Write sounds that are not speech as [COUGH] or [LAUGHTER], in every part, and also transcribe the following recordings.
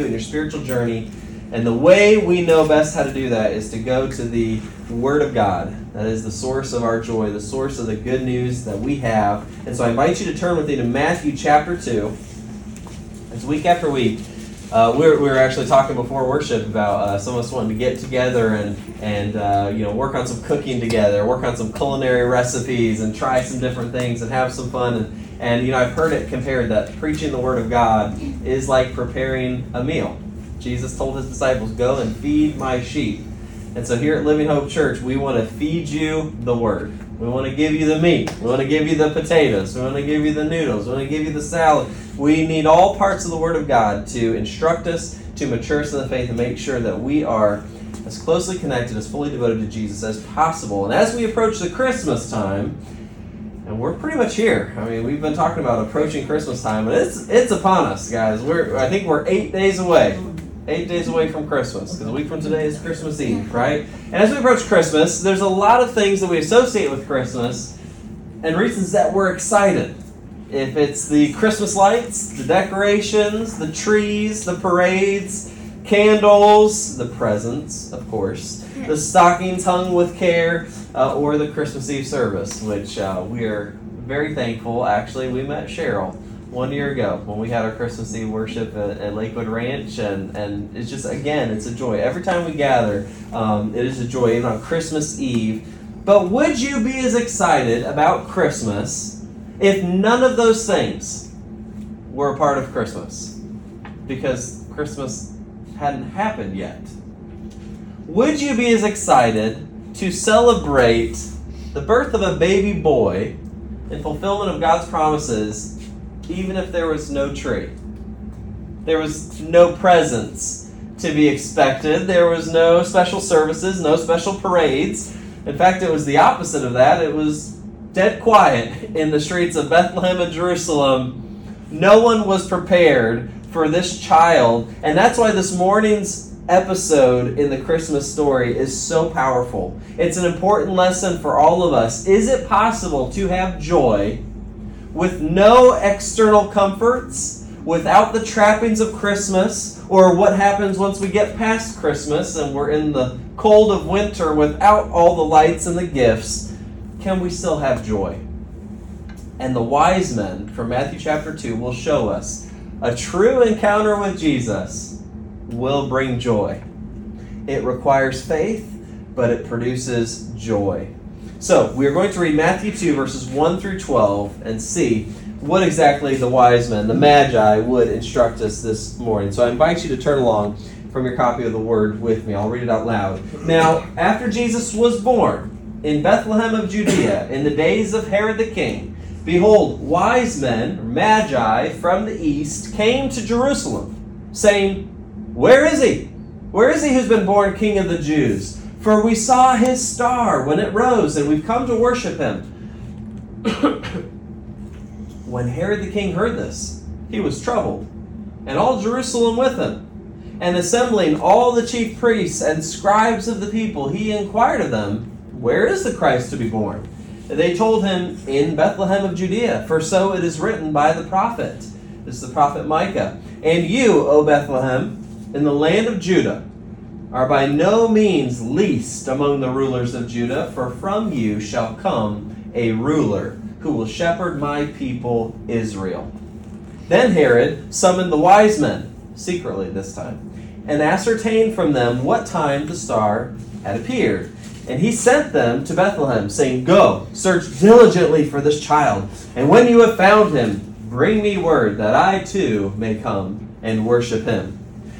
in your spiritual journey. And the way we know best how to do that is to go to the Word of God. That is the source of our joy, the source of the good news that we have. And so I invite you to turn with me to Matthew chapter 2. It's week after week. Uh, we, were, we were actually talking before worship about uh, some of us wanting to get together and, and uh, you know work on some cooking together, work on some culinary recipes, and try some different things and have some fun. And, and you know, I've heard it compared that preaching the Word of God is like preparing a meal. Jesus told his disciples, Go and feed my sheep. And so here at Living Hope Church, we want to feed you the Word. We want to give you the meat. We want to give you the potatoes. We want to give you the noodles. We want to give you the salad. We need all parts of the Word of God to instruct us, to mature us in the faith, and make sure that we are as closely connected, as fully devoted to Jesus as possible. And as we approach the Christmas time, and we're pretty much here. I mean, we've been talking about approaching Christmas time, and it's it's upon us, guys. We're I think we're eight days away, eight days away from Christmas, because a week from today is Christmas Eve, right? And as we approach Christmas, there's a lot of things that we associate with Christmas, and reasons that we're excited. If it's the Christmas lights, the decorations, the trees, the parades, candles, the presents, of course, the stockings hung with care, uh, or the Christmas Eve service, which uh, we are very thankful. Actually, we met Cheryl one year ago when we had our Christmas Eve worship at, at Lakewood Ranch, and, and it's just, again, it's a joy. Every time we gather, um, it is a joy, even on Christmas Eve. But would you be as excited about Christmas if none of those things were a part of Christmas? Because Christmas hadn't happened yet. Would you be as excited to celebrate the birth of a baby boy in fulfillment of God's promises, even if there was no tree? There was no presents to be expected, there was no special services, no special parades. In fact, it was the opposite of that. It was dead quiet in the streets of Bethlehem and Jerusalem. No one was prepared for this child. And that's why this morning's episode in the Christmas story is so powerful. It's an important lesson for all of us. Is it possible to have joy with no external comforts, without the trappings of Christmas, or what happens once we get past Christmas and we're in the cold of winter without all the lights and the gifts? Can we still have joy? And the wise men from Matthew chapter 2 will show us a true encounter with Jesus will bring joy. It requires faith, but it produces joy. So, we are going to read Matthew 2, verses 1 through 12, and see what exactly the wise men, the magi, would instruct us this morning. So, I invite you to turn along from your copy of the Word with me. I'll read it out loud. Now, after Jesus was born in Bethlehem of Judea, in the days of Herod the king, behold, wise men, magi, from the east came to Jerusalem, saying, Where is he? Where is he who's been born King of the Jews? For we saw his star when it rose, and we've come to worship him. [COUGHS] when Herod the king heard this, he was troubled, and all Jerusalem with him. And assembling all the chief priests and scribes of the people, he inquired of them, Where is the Christ to be born? And They told him, In Bethlehem of Judea, for so it is written by the prophet. This is the prophet Micah. And you, O Bethlehem, in the land of Judah, are by no means least among the rulers of Judah, for from you shall come a ruler who will shepherd my people Israel. Then Herod summoned the wise men, secretly this time, and ascertained from them what time the star had appeared. And he sent them to Bethlehem, saying, Go, search diligently for this child, and when you have found him, bring me word that I too may come and worship him.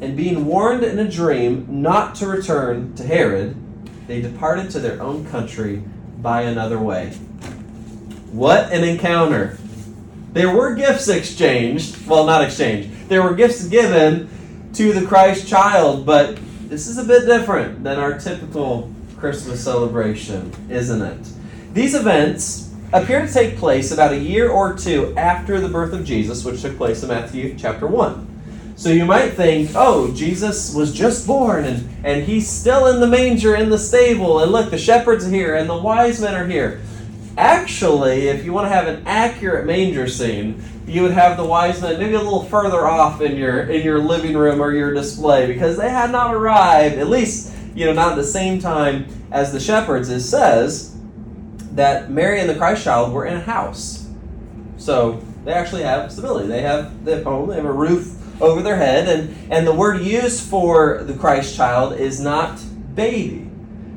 And being warned in a dream not to return to Herod, they departed to their own country by another way. What an encounter! There were gifts exchanged. Well, not exchanged. There were gifts given, to the Christ child, but this is a bit different than our typical Christmas celebration, isn't it? These events appear to take place about a year or two after the birth of Jesus, which took place in Matthew chapter 1. So you might think, oh, Jesus was just born and, and he's still in the manger in the stable, and look, the shepherds are here and the wise men are here. Actually, if you want to have an accurate manger scene, you would have the wise men maybe a little further off in your in your living room or your display because they had not arrived, at least, you know, not at the same time as the shepherds. It says that Mary and the Christ child were in a house. So they actually have stability. They have their home, they have a roof over their head, and, and the word used for the Christ child is not baby.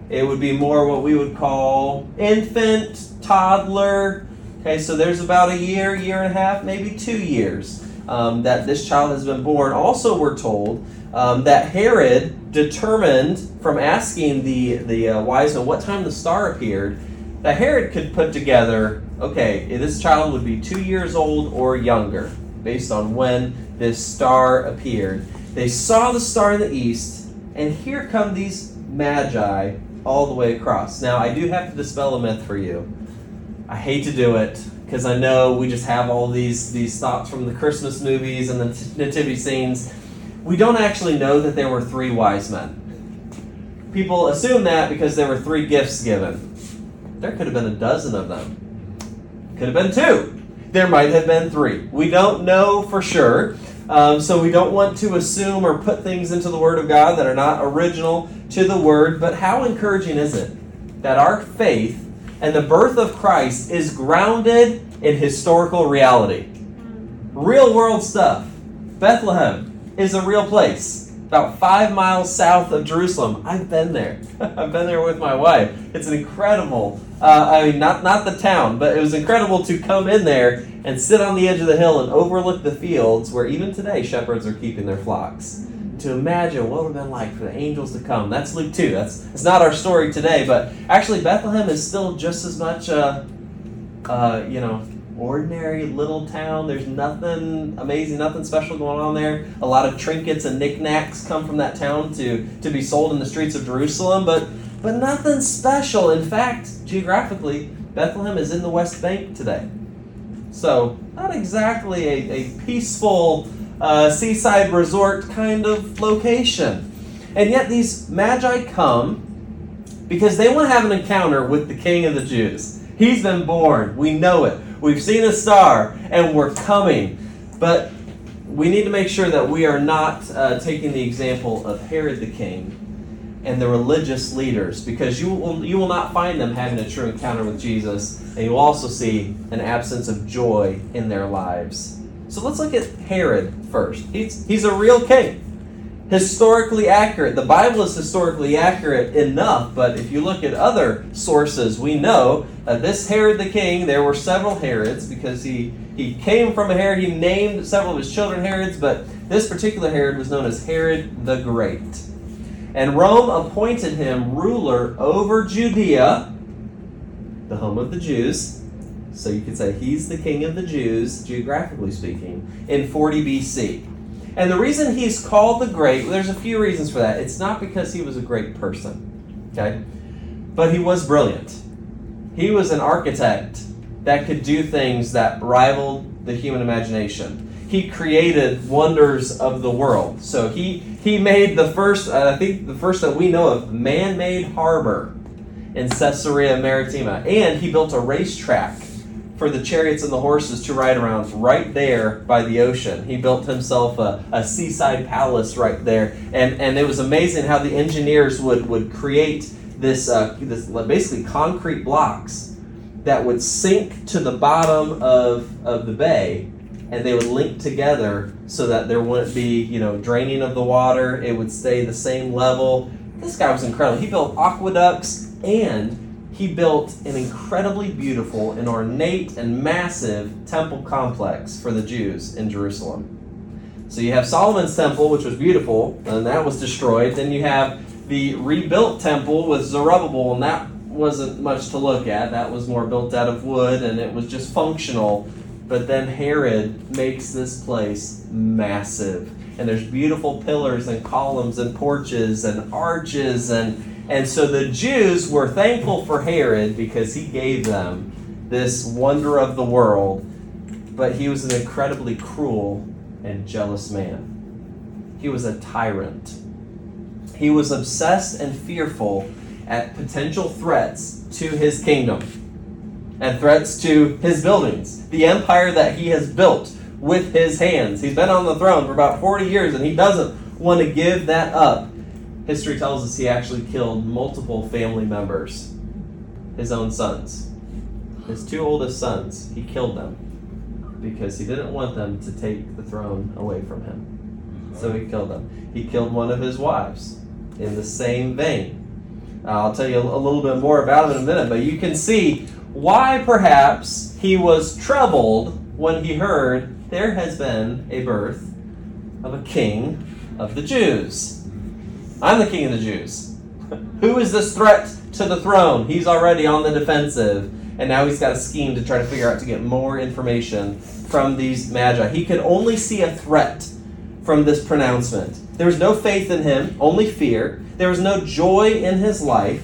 It would be more what we would call infant, toddler. Okay, so there's about a year, year and a half, maybe two years um, that this child has been born. Also, we're told um, that Herod determined from asking the, the uh, wise men what time the star appeared, that Herod could put together okay, this child would be two years old or younger based on when this star appeared. They saw the star in the east, and here come these magi all the way across. Now, I do have to dispel a myth for you. I hate to do it because I know we just have all these these thoughts from the Christmas movies and the nativity scenes. We don't actually know that there were three wise men. People assume that because there were three gifts given. There could have been a dozen of them. Could have been two. There might have been three. We don't know for sure. Um, so we don't want to assume or put things into the Word of God that are not original to the Word. But how encouraging is it that our faith and the birth of Christ is grounded in historical reality? Real world stuff. Bethlehem is a real place, about five miles south of Jerusalem. I've been there. [LAUGHS] I've been there with my wife. It's an incredible. Uh, I mean, not not the town, but it was incredible to come in there and sit on the edge of the hill and overlook the fields where even today shepherds are keeping their flocks. To imagine what it would have been like for the angels to come. That's Luke 2. That's it's not our story today, but actually Bethlehem is still just as much a, uh, you know, ordinary little town. There's nothing amazing, nothing special going on there. A lot of trinkets and knickknacks come from that town to, to be sold in the streets of Jerusalem, but but nothing special. In fact, geographically, Bethlehem is in the West Bank today. So, not exactly a, a peaceful uh, seaside resort kind of location. And yet, these magi come because they want to have an encounter with the King of the Jews. He's been born. We know it. We've seen a star, and we're coming. But we need to make sure that we are not uh, taking the example of Herod the king and the religious leaders, because you will, you will not find them having a true encounter with Jesus, and you will also see an absence of joy in their lives. So let's look at Herod first. He's, he's a real king historically accurate. The Bible is historically accurate enough, but if you look at other sources, we know that this Herod the king, there were several Herods because he, he came from a Herod. He named several of his children Herods, but this particular Herod was known as Herod the Great. And Rome appointed him ruler over Judea, the home of the Jews. So you could say he's the king of the Jews, geographically speaking, in 40 BC. And the reason he's called the great, there's a few reasons for that. It's not because he was a great person, okay? But he was brilliant. He was an architect that could do things that rivaled the human imagination. He created wonders of the world. So he he made the first, uh, I think the first that we know of, man-made harbor in Caesarea Maritima, and he built a racetrack for the chariots and the horses to ride around right there by the ocean. He built himself a, a seaside palace right there. And, and it was amazing how the engineers would, would create this, uh, this basically concrete blocks that would sink to the bottom of, of the bay and they would link together so that there wouldn't be, you know, draining of the water. It would stay the same level. This guy was incredible. He built aqueducts and he built an incredibly beautiful and ornate and massive temple complex for the Jews in Jerusalem. So you have Solomon's temple, which was beautiful, and that was destroyed. Then you have the rebuilt temple with Zerubbabel, and that wasn't much to look at. That was more built out of wood, and it was just functional. But then Herod makes this place massive. and there's beautiful pillars and columns and porches and arches and and so the Jews were thankful for Herod because he gave them this wonder of the world, but he was an incredibly cruel and jealous man. He was a tyrant. He was obsessed and fearful at potential threats to his kingdom and threats to his buildings, the empire that he has built with his hands. He's been on the throne for about 40 years and he doesn't want to give that up. History tells us he actually killed multiple family members, his own sons. His two oldest sons, he killed them because he didn't want them to take the throne away from him. So he killed them. He killed one of his wives in the same vein. I'll tell you a little bit more about him in a minute, but you can see why perhaps he was troubled when he heard there has been a birth of a king of the Jews. I'm the king of the Jews. [LAUGHS] Who is this threat to the throne? He's already on the defensive, and now he's got a scheme to try to figure out to get more information from these magi. He could only see a threat from this pronouncement. There was no faith in him, only fear. There was no joy in his life.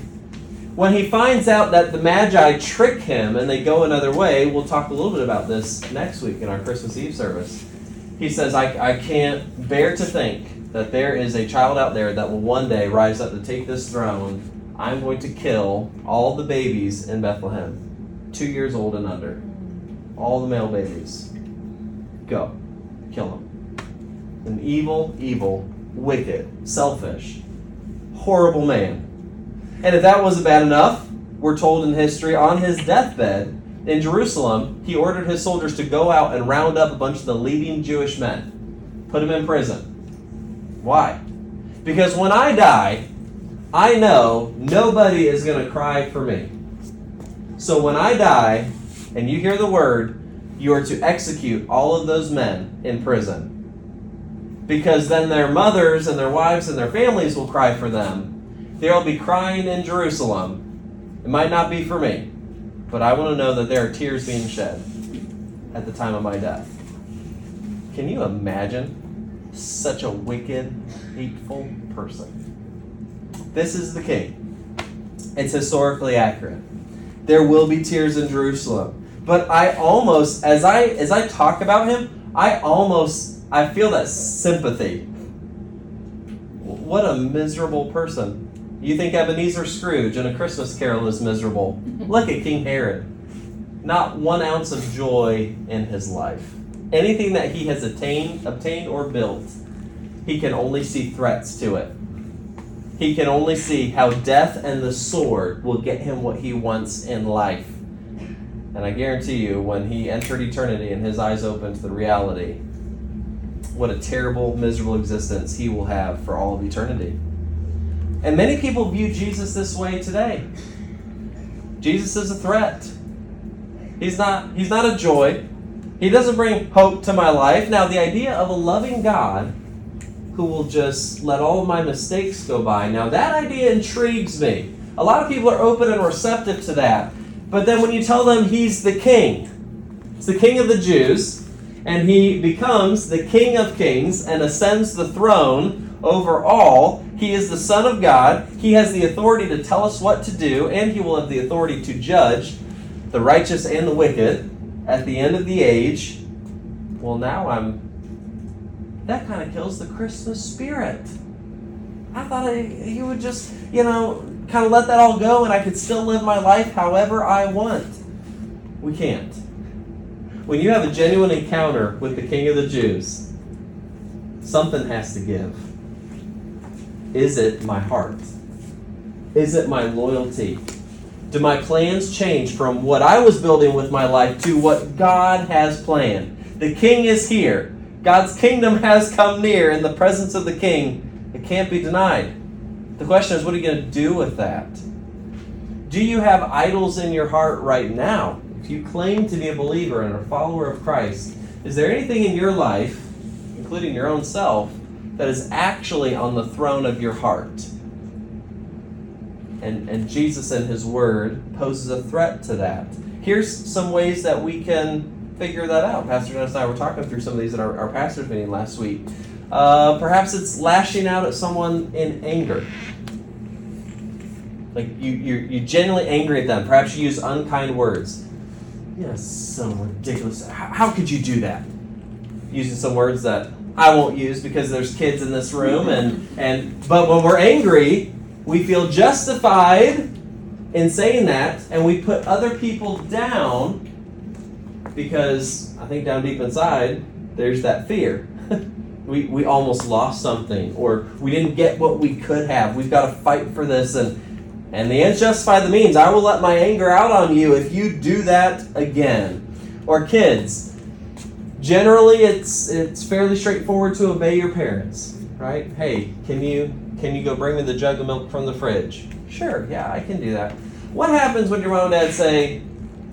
When he finds out that the Magi trick him and they go another way, we'll talk a little bit about this next week in our Christmas Eve service. He says, I, I can't bear to think that there is a child out there that will one day rise up to take this throne. I'm going to kill all the babies in Bethlehem, two years old and under. All the male babies. Go. Kill them. An evil, evil, wicked, selfish, horrible man and if that wasn't bad enough, we're told in history on his deathbed in Jerusalem, he ordered his soldiers to go out and round up a bunch of the leading Jewish men, put them in prison. Why? Because when I die, I know nobody is going to cry for me. So when I die and you hear the word, you are to execute all of those men in prison. Because then their mothers and their wives and their families will cry for them there will be crying in Jerusalem. It might not be for me, but I want to know that there are tears being shed at the time of my death. Can you imagine such a wicked, hateful person? This is the king. It's historically accurate. There will be tears in Jerusalem. But I almost as I as I talk about him, I almost I feel that sympathy. What a miserable person you think Ebenezer Scrooge in A Christmas Carol is miserable? Look at King Herod. Not one ounce of joy in his life. Anything that he has attained, obtained, or built, he can only see threats to it. He can only see how death and the sword will get him what he wants in life. And I guarantee you, when he entered eternity and his eyes opened to the reality, what a terrible, miserable existence he will have for all of eternity. And many people view Jesus this way today. Jesus is a threat. He's not he's not a joy. He doesn't bring hope to my life. Now the idea of a loving God who will just let all my mistakes go by. Now that idea intrigues me. A lot of people are open and receptive to that. But then when you tell them he's the king, he's the king of the Jews, and he becomes the king of kings and ascends the throne over all, he is the Son of God. He has the authority to tell us what to do, and He will have the authority to judge the righteous and the wicked at the end of the age. Well, now I'm. That kind of kills the Christmas spirit. I thought you would just, you know, kind of let that all go and I could still live my life however I want. We can't. When you have a genuine encounter with the King of the Jews, something has to give. Is it my heart? Is it my loyalty? Do my plans change from what I was building with my life to what God has planned? The king is here. God's kingdom has come near in the presence of the king. It can't be denied. The question is, what are you going to do with that? Do you have idols in your heart right now? If you claim to be a believer and a follower of Christ, is there anything in your life, including your own self, that is actually on the throne of your heart. And, and Jesus and His Word poses a threat to that. Here's some ways that we can figure that out. Pastor Dennis and I were talking through some of these at our, our pastor's meeting last week. Uh, perhaps it's lashing out at someone in anger. Like you, you're, you're genuinely angry at them. Perhaps you use unkind words. Yeah, so ridiculous. How, how could you do that? Using some words that I won't use because there's kids in this room, and and but when we're angry, we feel justified in saying that, and we put other people down because I think down deep inside there's that fear. [LAUGHS] we, we almost lost something, or we didn't get what we could have. We've got to fight for this, and and the ends justify the means. I will let my anger out on you if you do that again. Or kids, generally it's it's fairly straightforward to obey your parents, right? Hey, can you can you go bring me the jug of milk from the fridge? Sure, yeah, I can do that. What happens when your mom and dad say,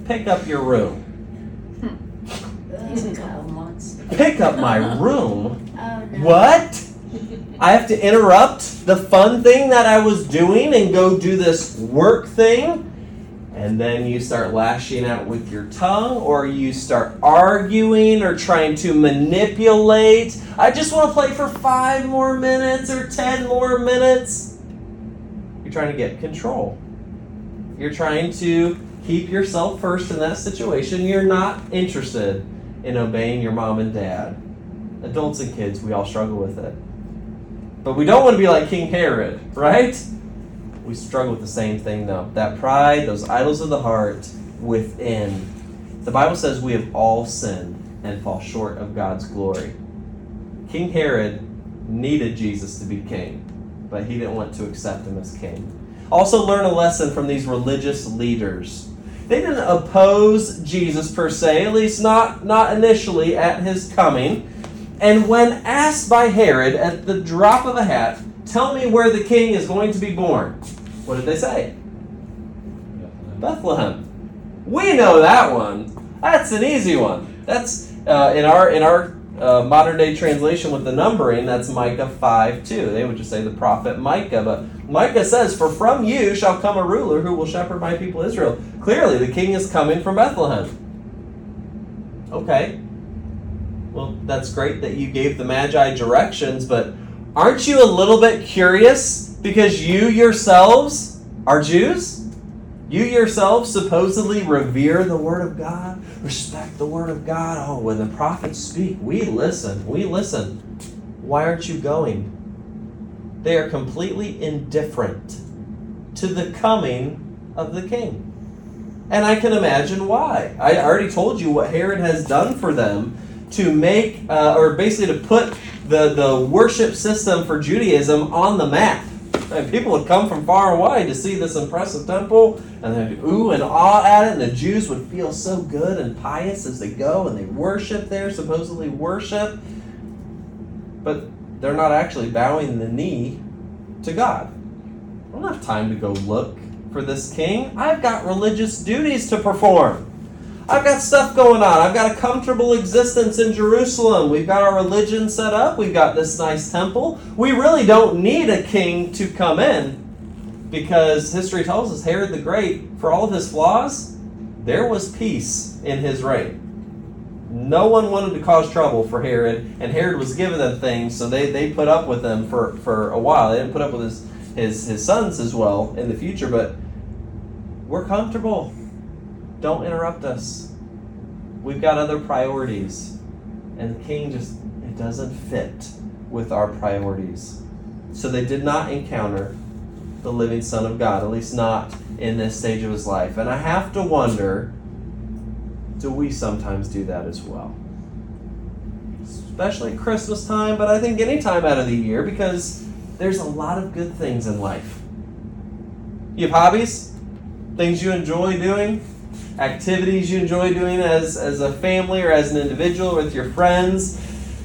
pick up your room? Pick up my room? [LAUGHS] Oh, no. What? [LAUGHS] I have to interrupt the fun thing that I was doing and go do this work thing? And then you start lashing out with your tongue, or you start arguing or trying to manipulate. I just want to play for five more minutes or ten more minutes. You're trying to get control. You're trying to keep yourself first in that situation. You're not interested in obeying your mom and dad. Adults and kids, we all struggle with it. But we don't want to be like King Herod, right? We struggle with the same thing though. That pride, those idols of the heart within. The Bible says we have all sinned and fall short of God's glory. King Herod needed Jesus to be king, but he didn't want to accept him as king. Also, learn a lesson from these religious leaders. They didn't oppose Jesus per se, at least not, not initially at his coming. And when asked by Herod at the drop of a hat, Tell me where the king is going to be born, what did they say? Bethlehem. We know that one. That's an easy one. That's uh, in our in our uh, modern day translation with the numbering. That's Micah five two. They would just say the prophet Micah, but Micah says, "For from you shall come a ruler who will shepherd my people Israel." Clearly, the king is coming from Bethlehem. Okay. Well, that's great that you gave the Magi directions, but aren't you a little bit curious because you yourselves are Jews? You yourselves supposedly revere the Word of God, respect the Word of God. Oh, when the prophets speak, we listen. We listen. Why aren't you going? They are completely indifferent to the coming of the king. And I can imagine why. I already told you what Herod has done for them to make, uh, or basically to put the, the worship system for Judaism on the map. And people would come from far wide to see this impressive temple, and they'd ooh and ah at it, and the Jews would feel so good and pious as they go and they worship there, supposedly worship. But they're not actually bowing the knee to God. I don't have time to go look for this king. I've got religious duties to perform. I've got stuff going on. I've got a comfortable existence in Jerusalem. We've got our religion set up. We've got this nice temple. We really don't need a king to come in because history tells us Herod the Great, for all of his flaws, there was peace in his reign. No one wanted to cause trouble for Herod, and Herod was giving them things, so they, they put up with them for, for a while. They didn't put up with his, his, his sons as well in the future, but we're comfortable. Don't interrupt us. We've got other priorities. And the king just, it doesn't fit with our priorities. So they did not encounter the living Son of God, at least not in this stage of his life. And I have to wonder do we sometimes do that as well? Especially Christmas time, but I think any time out of the year because there's a lot of good things in life. You have hobbies? Things you enjoy doing? Activities you enjoy doing as, as a family or as an individual with your friends,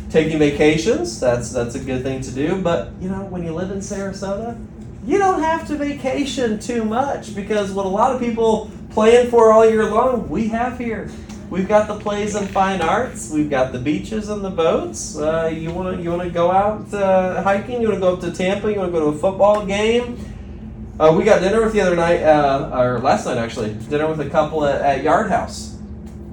taking vacations, that's that's a good thing to do. But you know, when you live in Sarasota, you don't have to vacation too much because what a lot of people plan for all year long, we have here. We've got the plays and fine arts. We've got the beaches and the boats. Uh, you want to you want to go out uh, hiking? You want to go up to Tampa? You want to go to a football game? Uh, we got dinner with the other night, uh, or last night actually. Dinner with a couple at, at Yard House.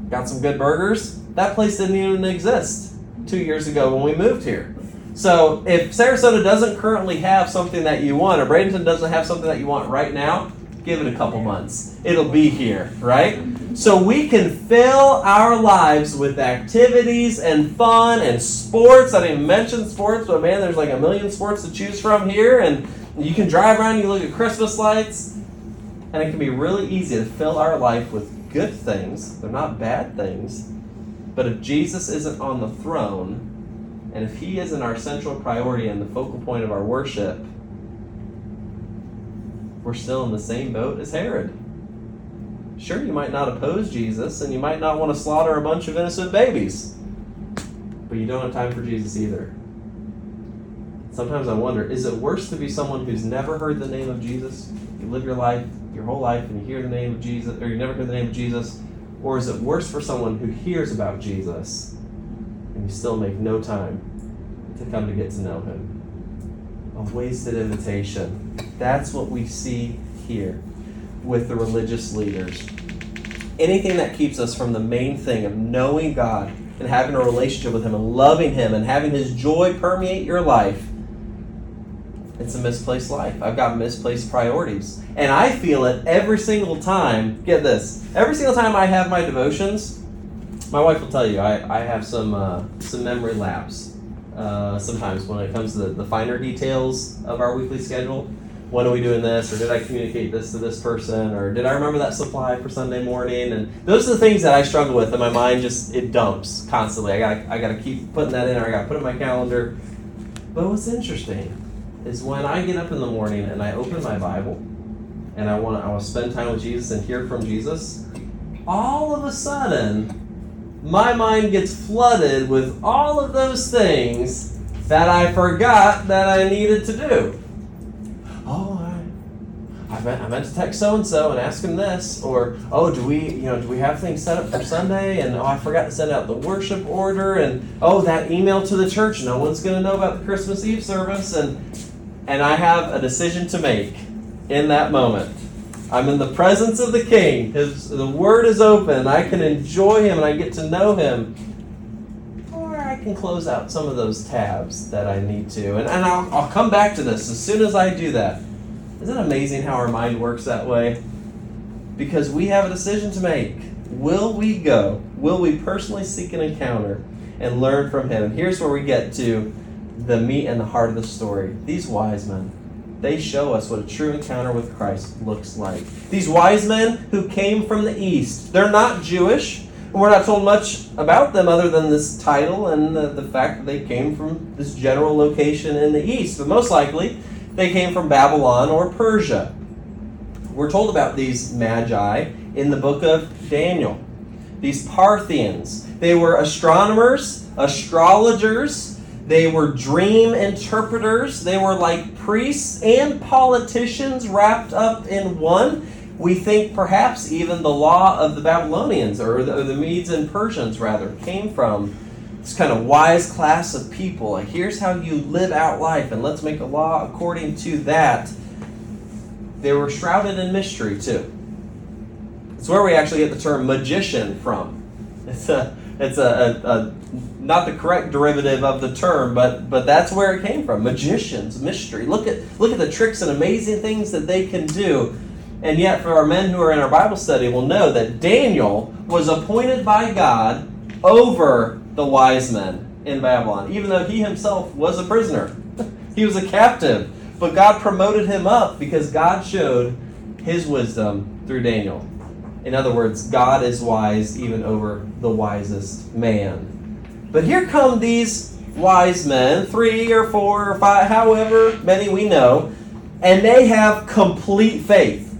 Got some good burgers. That place didn't even exist two years ago when we moved here. So if Sarasota doesn't currently have something that you want, or Bradenton doesn't have something that you want right now, give it a couple months. It'll be here, right? So we can fill our lives with activities and fun and sports. I didn't mention sports, but man, there's like a million sports to choose from here, and you can drive around, you look at Christmas lights, and it can be really easy to fill our life with good things. They're not bad things. But if Jesus isn't on the throne, and if He isn't our central priority and the focal point of our worship, we're still in the same boat as Herod. Sure, you might not oppose Jesus, and you might not want to slaughter a bunch of innocent babies, but you don't have time for Jesus either. Sometimes I wonder is it worse to be someone who's never heard the name of Jesus? You live your life, your whole life, and you hear the name of Jesus, or you never hear the name of Jesus, or is it worse for someone who hears about Jesus and you still make no time to come to get to know him? A wasted invitation. That's what we see here with the religious leaders. Anything that keeps us from the main thing of knowing God and having a relationship with Him and loving Him and having His joy permeate your life, it's a misplaced life. I've got misplaced priorities. And I feel it every single time. Get this. Every single time I have my devotions, my wife will tell you I, I have some uh, some memory lapse uh, sometimes when it comes to the, the finer details of our weekly schedule. When are we doing this? Or did I communicate this to this person? Or did I remember that supply for Sunday morning? And those are the things that I struggle with, and my mind just it dumps constantly. I got I got to keep putting that in, or I got to put it in my calendar. But what's interesting is when I get up in the morning and I open my Bible and I want I want to spend time with Jesus and hear from Jesus, all of a sudden my mind gets flooded with all of those things that I forgot that I needed to do. Oh, I, I meant, I meant to text so and so and ask him this, or oh, do we, you know, do we have things set up for Sunday? And oh, I forgot to send out the worship order, and oh, that email to the church. No one's going to know about the Christmas Eve service, and and I have a decision to make in that moment. I'm in the presence of the King. His the Word is open. I can enjoy Him and I get to know Him. Or I can close out some of those tabs that I need to, and, and I'll, I'll come back to this as soon as I do that. Isn't it amazing how our mind works that way? Because we have a decision to make. Will we go? Will we personally seek an encounter and learn from Him? Here's where we get to the meat and the heart of the story. These wise men, they show us what a true encounter with Christ looks like. These wise men who came from the east, they're not Jewish. And we're not told much about them other than this title and the, the fact that they came from this general location in the east. But most likely, they came from Babylon or Persia. We're told about these magi in the book of Daniel. These Parthians, they were astronomers, astrologers, they were dream interpreters. They were like priests and politicians wrapped up in one. We think perhaps even the law of the Babylonians, or the, or the Medes and Persians rather, came from this kind of wise class of people. Here's how you live out life, and let's make a law according to that. They were shrouded in mystery, too. It's where we actually get the term magician from. It's a it's a, a, a, not the correct derivative of the term, but but that's where it came from. Magicians, mystery. Look at look at the tricks and amazing things that they can do. And yet, for our men who are in our Bible study, will know that Daniel was appointed by God over the wise men in Babylon, even though he himself was a prisoner. [LAUGHS] he was a captive. But God promoted him up because God showed his wisdom through Daniel. In other words, God is wise even over the wisest man. But here come these wise men, three or four or five, however many we know, and they have complete faith.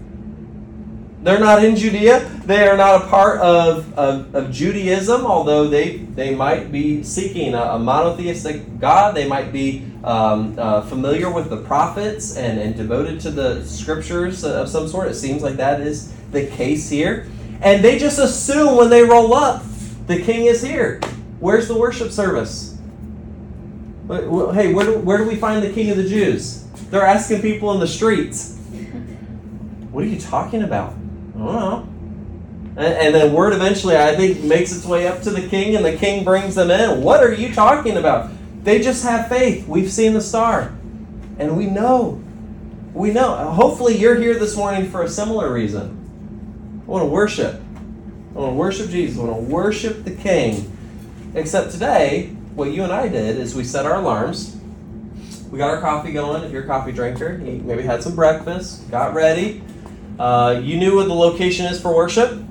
They're not in Judea. They are not a part of, of, of Judaism, although they, they might be seeking a, a monotheistic God. They might be um, uh, familiar with the prophets and, and devoted to the scriptures of some sort. It seems like that is the case here. And they just assume when they roll up, the king is here. Where's the worship service? Hey, where do, where do we find the king of the Jews? They're asking people in the streets. [LAUGHS] What are you talking about? I don't know. And, and then word eventually, I think, makes its way up to the king, and the king brings them in. What are you talking about? They just have faith. We've seen the star. And we know. We know. Hopefully, you're here this morning for a similar reason. I want to worship. I want to worship Jesus. I want to worship the King. Except today, what you and I did is we set our alarms. We got our coffee going. If you're a coffee drinker, you maybe had some breakfast, got ready. Uh, you knew what the location is for worship.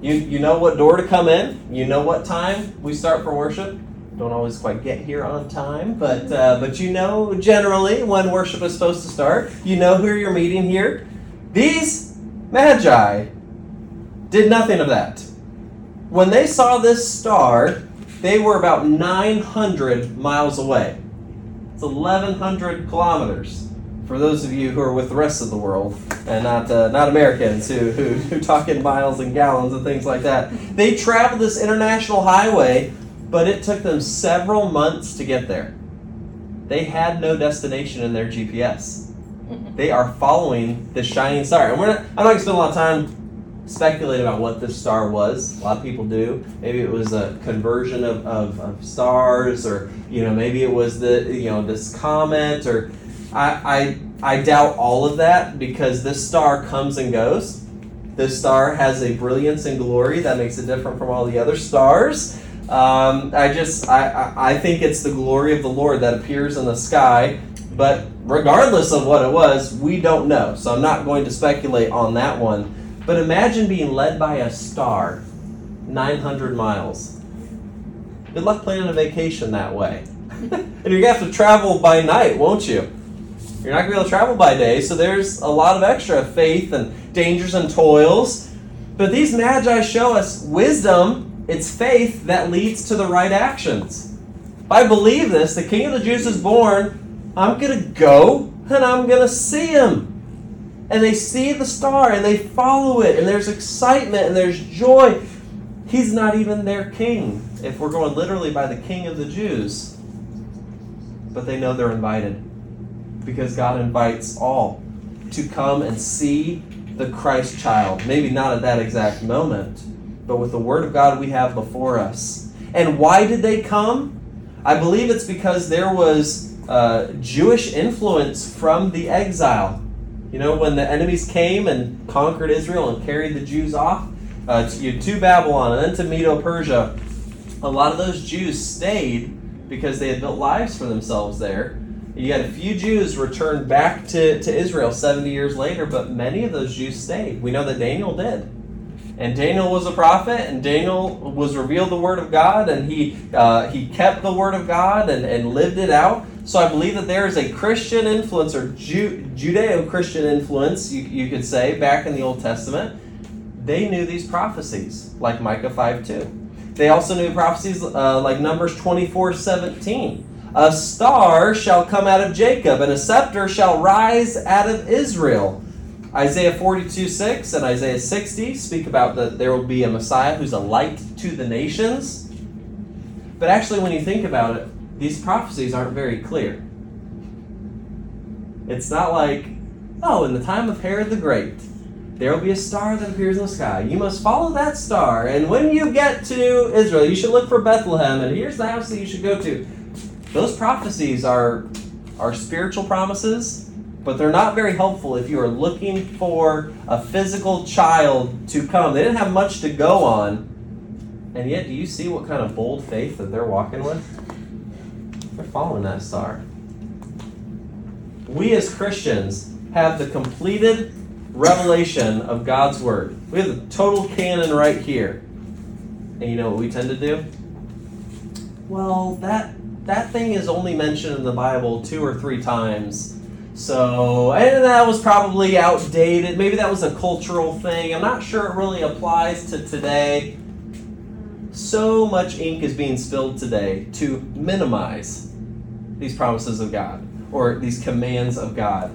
You, you know what door to come in. You know what time we start for worship don't always quite get here on time, but uh, but you know generally when worship is supposed to start. You know who you're meeting here. These magi did nothing of that. When they saw this star, they were about 900 miles away. It's 1,100 kilometers for those of you who are with the rest of the world and not uh, not Americans who, who, who talk in miles and gallons and things like that. They traveled this international highway but it took them several months to get there. They had no destination in their GPS. They are following the shining star. And we're not, I'm not going to spend a lot of time speculating about what this star was. A lot of people do. Maybe it was a conversion of, of, of stars, or you know, maybe it was the you know this comet, or I, I I doubt all of that because this star comes and goes. This star has a brilliance and glory that makes it different from all the other stars. Um, I just I, I think it's the glory of the Lord that appears in the sky. But regardless of what it was, we don't know. So I'm not going to speculate on that one. But imagine being led by a star 900 miles. Good luck planning a vacation that way. [LAUGHS] and you're going to have to travel by night, won't you? You're not going to be able to travel by day, so there's a lot of extra faith and dangers and toils. But these magi show us wisdom it's faith that leads to the right actions. If I believe this, the King of the Jews is born, I'm going to go and I'm going to see him. And they see the star and they follow it, and there's excitement and there's joy. He's not even their king, if we're going literally by the King of the Jews. But they know they're invited because God invites all to come and see the Christ child. Maybe not at that exact moment but with the Word of God we have before us. And why did they come? I believe it's because there was uh, Jewish influence from the exile. You know, when the enemies came and conquered Israel and carried the Jews off uh, to, to Babylon and then to Medo Persia, a lot of those Jews stayed because they had built lives for themselves there. You had a few Jews returned back to, to Israel 70 years later, but many of those Jews stayed. We know that Daniel did. And Daniel was a prophet, and Daniel was revealed the word of God, and he uh, he kept the word of God and, and lived it out. So I believe that there is a Christian influence or Ju- Judeo-Christian influence, you, you could say, back in the Old Testament. They knew these prophecies, like Micah 5 2. They also knew prophecies uh, like Numbers 24 17. A star shall come out of Jacob, and a scepter shall rise out of Israel. Isaiah 42 6 and Isaiah 60 speak about that there will be a Messiah who's a light to the nations. But actually, when you think about it, these prophecies aren't very clear. It's not like, oh, in the time of Herod the Great, there will be a star that appears in the sky. You must follow that star. And when you get to Israel, you should look for Bethlehem, and here's the house that you should go to. Those prophecies are, are spiritual promises but they're not very helpful if you are looking for a physical child to come. They didn't have much to go on. And yet, do you see what kind of bold faith that they're walking with? They're following that star. We as Christians have the completed revelation of God's Word. We have the total canon right here. And you know what we tend to do? Well, that that thing is only mentioned in the Bible two or three times so, and that was probably outdated. Maybe that was a cultural thing. I'm not sure it really applies to today. So much ink is being spilled today to minimize these promises of God or these commands of God.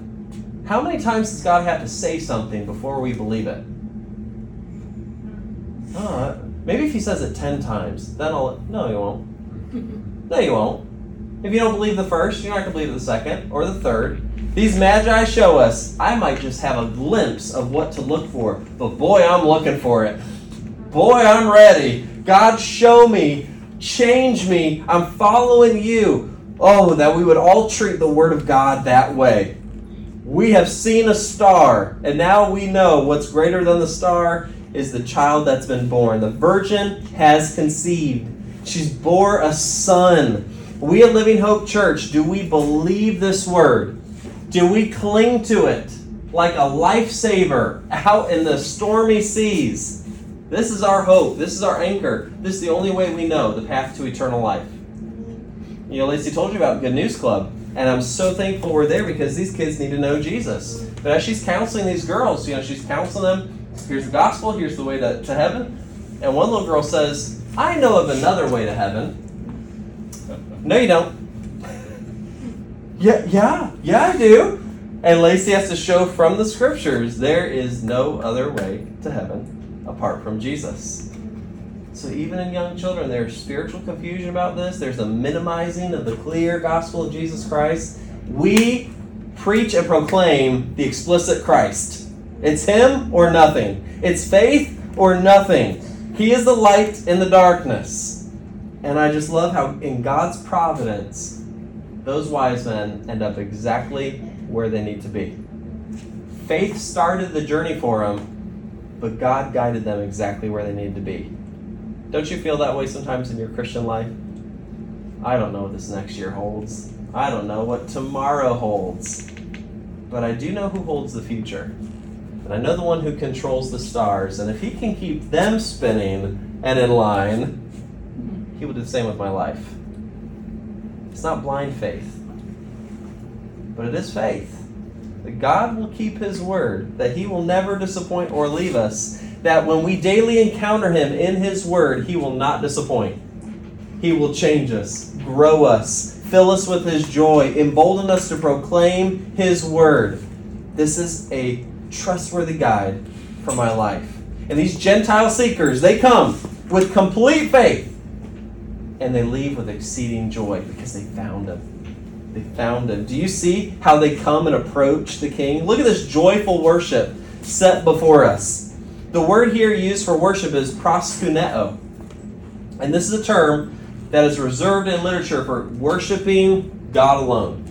How many times does God have to say something before we believe it? Uh, maybe if he says it 10 times, then I'll. No, you won't. [LAUGHS] No, you won't. If you don't believe the first, you're not going to believe the second or the third. These magi show us, I might just have a glimpse of what to look for, but boy, I'm looking for it. Boy, I'm ready. God, show me Change me. I'm following you. Oh, that we would all treat the Word of God that way. We have seen a star, and now we know what's greater than the star is the child that's been born. The virgin has conceived. She's bore a son. We at Living Hope Church, do we believe this word? Do we cling to it like a lifesaver out in the stormy seas? This is our hope. This is our anchor. This is the only way we know the path to eternal life. You know, Lacey told you about Good News Club, and I'm so thankful we're there because these kids need to know Jesus. But as she's counseling these girls, you know, she's counseling them. Here's the gospel. Here's the way to, to heaven. And one little girl says, "I know of another way to heaven." No, you don't. [LAUGHS] Yeah, yeah, yeah, I do. And Lacey has to show from the scriptures there is no other way to heaven apart from Jesus. So even in young children, there's spiritual confusion about this. There's a minimizing of the clear gospel of Jesus Christ. We preach and proclaim the explicit Christ. It's Him or nothing. It's faith or nothing. He is the light in the darkness. And I just love how in God's providence, those wise men end up exactly where they need to be. Faith started the journey for them, but God guided them exactly where they needed to be. Don't you feel that way sometimes in your Christian life? I don't know what this next year holds. I don't know what tomorrow holds. But I do know who holds the future. And I know the one who controls the stars. And if he can keep them spinning and in line, he will do the same with my life. It's not blind faith, but it is faith. That God will keep his word, that he will never disappoint or leave us, that when we daily encounter Him in His Word, He will not disappoint. He will change us, grow us, fill us with His joy, embolden us to proclaim His Word. This is a trustworthy guide for my life. And these Gentile seekers, they come with complete faith and they leave with exceeding joy because they found Him. They found Him. Do you see how they come and approach the King? Look at this joyful worship set before us. The word here used for worship is proskuneo. And this is a term that is reserved in literature for worshiping God alone.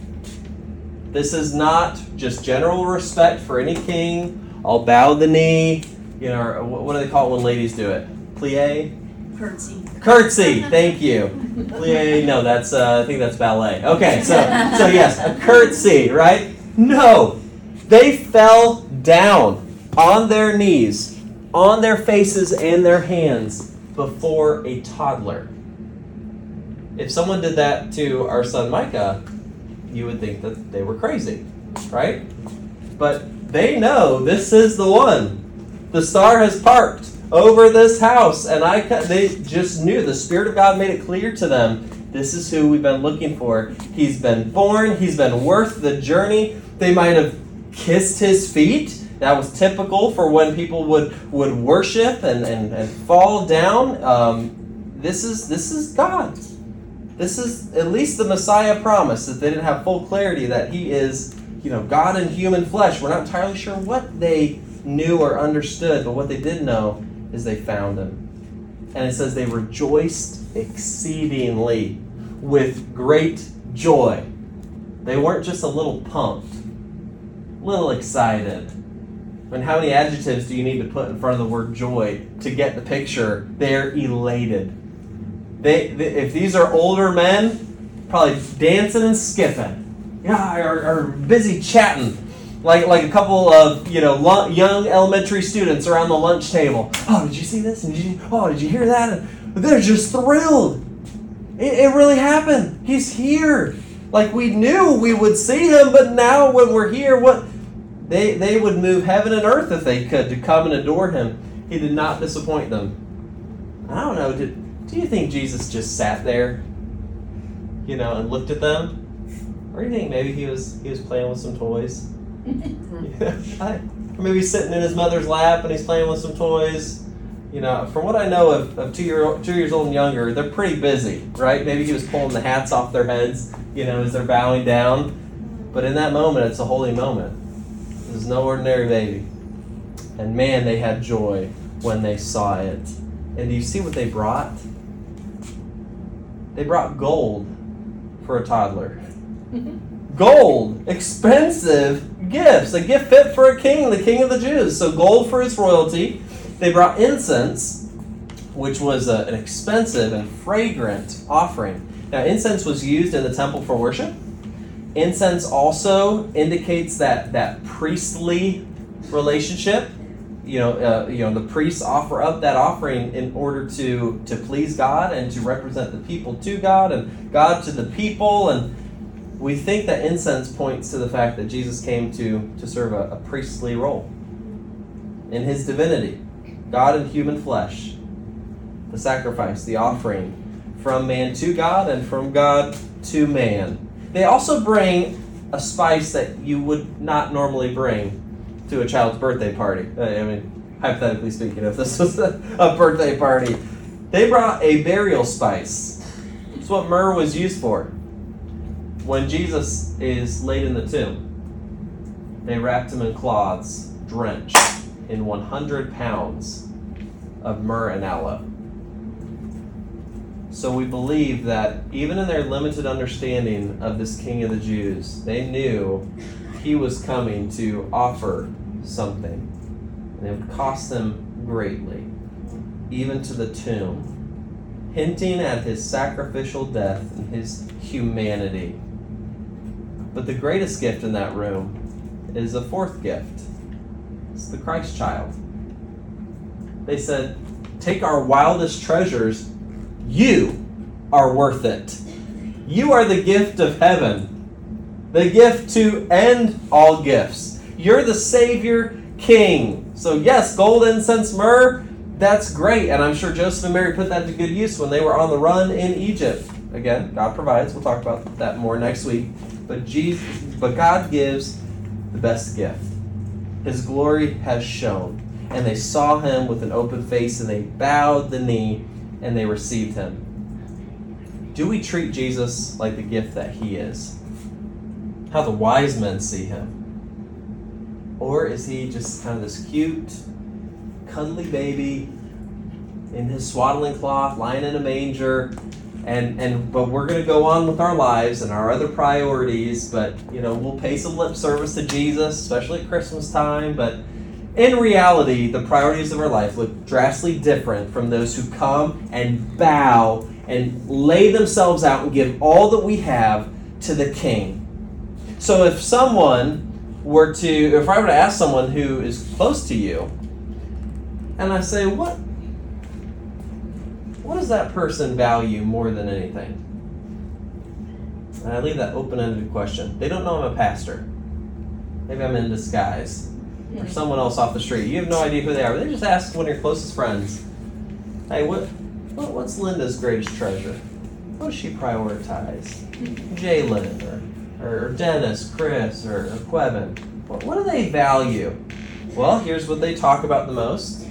This is not just general respect for any king. I'll bow the knee. You know, what do they call it when ladies do it? Plie? Curtsy. Curtsy. [LAUGHS] Thank you. Plie. No, that's uh, I think that's ballet. Okay, so so [LAUGHS] yes, a curtsy, right? No, they fell down on their knees on their faces and their hands before a toddler. If someone did that to our son Micah, you would think that they were crazy, right? But they know this is the one. The star has parked over this house, and I they just knew the Spirit of God made it clear to them. This is who we've been looking for. He's been born. He's been worth the journey. They might have kissed his feet that was typical for when people would, would worship and, and, and fall down. Um, this is this is God. This is at least the Messiah promise that they didn't have full clarity that he is, you know, God in human flesh. We're not entirely sure what they knew or understood, but what they did know is they found him. And it says they rejoiced exceedingly with great joy. They weren't just a little pumped, a little excited and how many adjectives do you need to put in front of the word joy to get the picture? They're elated. They, they if these are older men, probably dancing and skipping. Yeah, are busy chatting. Like, like a couple of you know young elementary students around the lunch table. Oh, did you see this? And did you, oh, did you hear that? And they're just thrilled. It, it really happened. He's here. Like we knew we would see him, but now when we're here, what they, they would move heaven and earth if they could to come and adore him. He did not disappoint them. I don't know. Did, do you think Jesus just sat there, you know, and looked at them? Or do you think maybe he was he was playing with some toys? [LAUGHS] maybe he's sitting in his mother's lap and he's playing with some toys. You know, from what I know of, of two year two years old and younger, they're pretty busy, right? Maybe he was pulling the hats off their heads, you know, as they're bowing down. But in that moment, it's a holy moment. Was no ordinary baby. And man, they had joy when they saw it. And do you see what they brought? They brought gold for a toddler. [LAUGHS] gold, expensive gifts, a gift fit for a king, the king of the Jews. So, gold for his royalty. They brought incense, which was a, an expensive and fragrant offering. Now, incense was used in the temple for worship. Incense also indicates that, that priestly relationship. You know, uh, you know, the priests offer up that offering in order to to please God and to represent the people to God and God to the people. And we think that incense points to the fact that Jesus came to to serve a, a priestly role in His divinity, God in human flesh, the sacrifice, the offering from man to God and from God to man. They also bring a spice that you would not normally bring to a child's birthday party. Uh, I mean, hypothetically speaking, if this was a, [LAUGHS] a birthday party, they brought a burial spice. It's what myrrh was used for. When Jesus is laid in the tomb, they wrapped him in cloths, drenched in 100 pounds of myrrh and aloe. So we believe that even in their limited understanding of this King of the Jews, they knew he was coming to offer something. And it would cost them greatly, even to the tomb, hinting at his sacrificial death and his humanity. But the greatest gift in that room is a fourth gift it's the Christ child. They said, Take our wildest treasures, you are worth it. You are the gift of heaven, the gift to end all gifts. You're the Savior King. So, yes, gold, incense, myrrh, that's great. And I'm sure Joseph and Mary put that to good use when they were on the run in Egypt. Again, God provides. We'll talk about that more next week. But Jesus, but God gives the best gift. His glory has shone. And they saw him with an open face, and they bowed the knee, and they received him. Do we treat Jesus like the gift that he is? How the wise men see him? Or is he just kind of this cute, cuddly baby in his swaddling cloth, lying in a manger, and and but we're going to go on with our lives and our other priorities but you know we'll pay some lip service to jesus especially at christmas time but in reality the priorities of our life look drastically different from those who come and bow and lay themselves out and give all that we have to the king. So if someone were to if i were to ask someone who is close to you and i say what what does that person value more than anything? And I leave that open ended question. They don't know I'm a pastor. Maybe I'm in disguise. Or someone else off the street. You have no idea who they are. They just ask one of your closest friends, hey, what, what what's Linda's greatest treasure? What does she prioritize? Mm-hmm. Jalen or, or Dennis, Chris, or, or Quevin. What, what do they value? Well, here's what they talk about the most.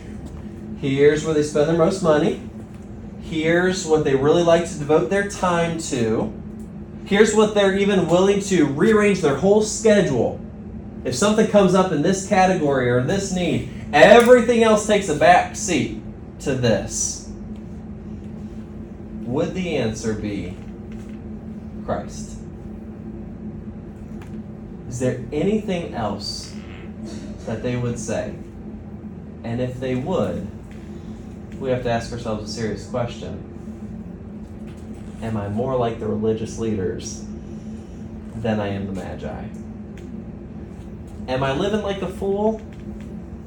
Here's where they spend their most money. Here's what they really like to devote their time to. Here's what they're even willing to rearrange their whole schedule. If something comes up in this category or this need, everything else takes a back seat to this. Would the answer be Christ? Is there anything else that they would say? And if they would, we have to ask ourselves a serious question Am I more like the religious leaders than I am the Magi? Am I living like a fool?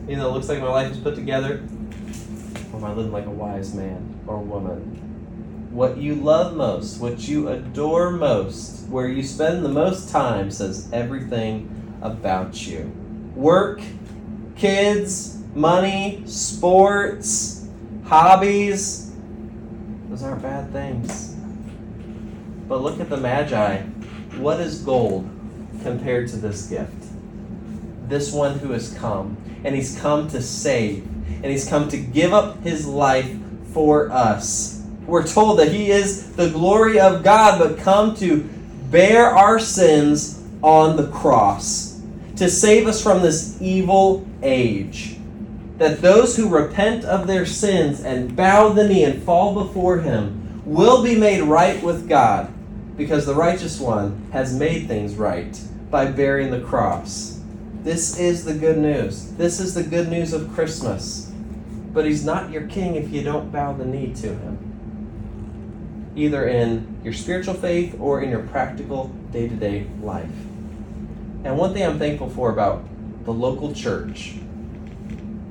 You know, it looks like my life is put together? Or am I living like a wise man or woman? What you love most, what you adore most, where you spend the most time says everything about you. Work, kids, money, sports, hobbies, those aren't bad things. But look at the Magi. What is gold compared to this gift? This one who has come, and he's come to save, and he's come to give up his life for us. We're told that he is the glory of God, but come to bear our sins on the cross, to save us from this evil age that those who repent of their sins and bow the knee and fall before him will be made right with God because the righteous one has made things right by bearing the cross. This is the good news. This is the good news of Christmas. But he's not your king if you don't bow the knee to him, either in your spiritual faith or in your practical day to day life. And one thing I'm thankful for about the local church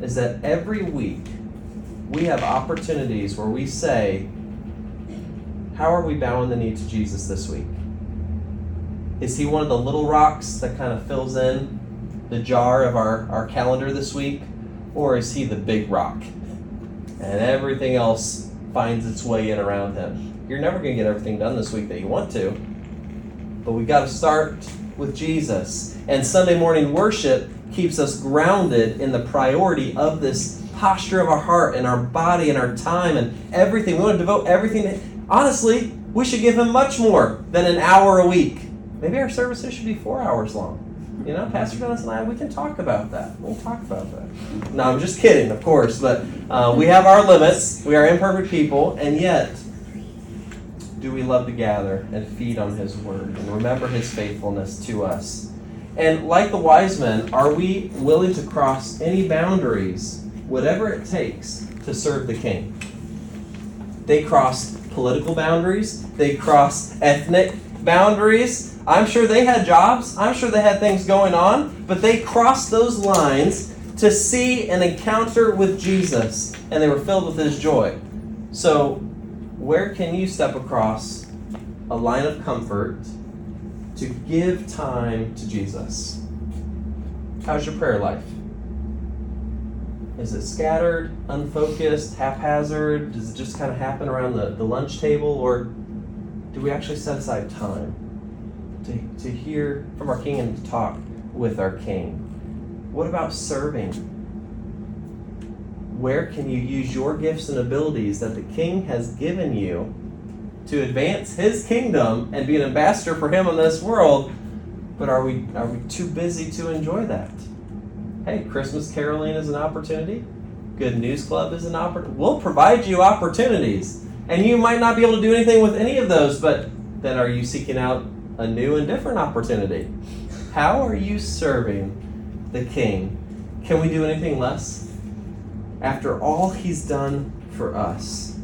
is that every week we have opportunities where we say, How are we bowing the knee to Jesus this week? Is he one of the little rocks that kind of fills in the jar of our, our calendar this week? Or is he the big rock? And everything else finds its way in around him. You're never going to get everything done this week that you want to. But we got to start with Jesus. And Sunday morning worship keeps us grounded in the priority of this posture of our heart and our body and our time and everything. We want to devote everything. To, honestly, we should give him much more than an hour a week. Maybe our services should be four hours long. You know, Pastor Dennis and I, we can talk about that. We'll talk about that. No, I'm just kidding, of course, but uh, we have our limits. We are imperfect people, and yet, do we love to gather and feed on His Word and remember His faithfulness to us? And like the wise men, are we willing to cross any boundaries, whatever it takes, to serve the King? They crossed political boundaries, they crossed ethnic boundaries. I'm sure they had jobs, I'm sure they had things going on, but they crossed those lines to see an encounter with Jesus, and they were filled with his joy. So, where can you step across a line of comfort to give time to Jesus? How's your prayer life? Is it scattered, unfocused, haphazard? Does it just kind of happen around the, the lunch table? Or do we actually set aside time to, to hear from our King and to talk with our King? What about serving? Where can you use your gifts and abilities that the King has given you to advance His kingdom and be an ambassador for Him in this world? But are we are we too busy to enjoy that? Hey, Christmas caroling is an opportunity. Good News Club is an opportunity. We'll provide you opportunities, and you might not be able to do anything with any of those. But then, are you seeking out a new and different opportunity? How are you serving the King? Can we do anything less? After all He's done for us,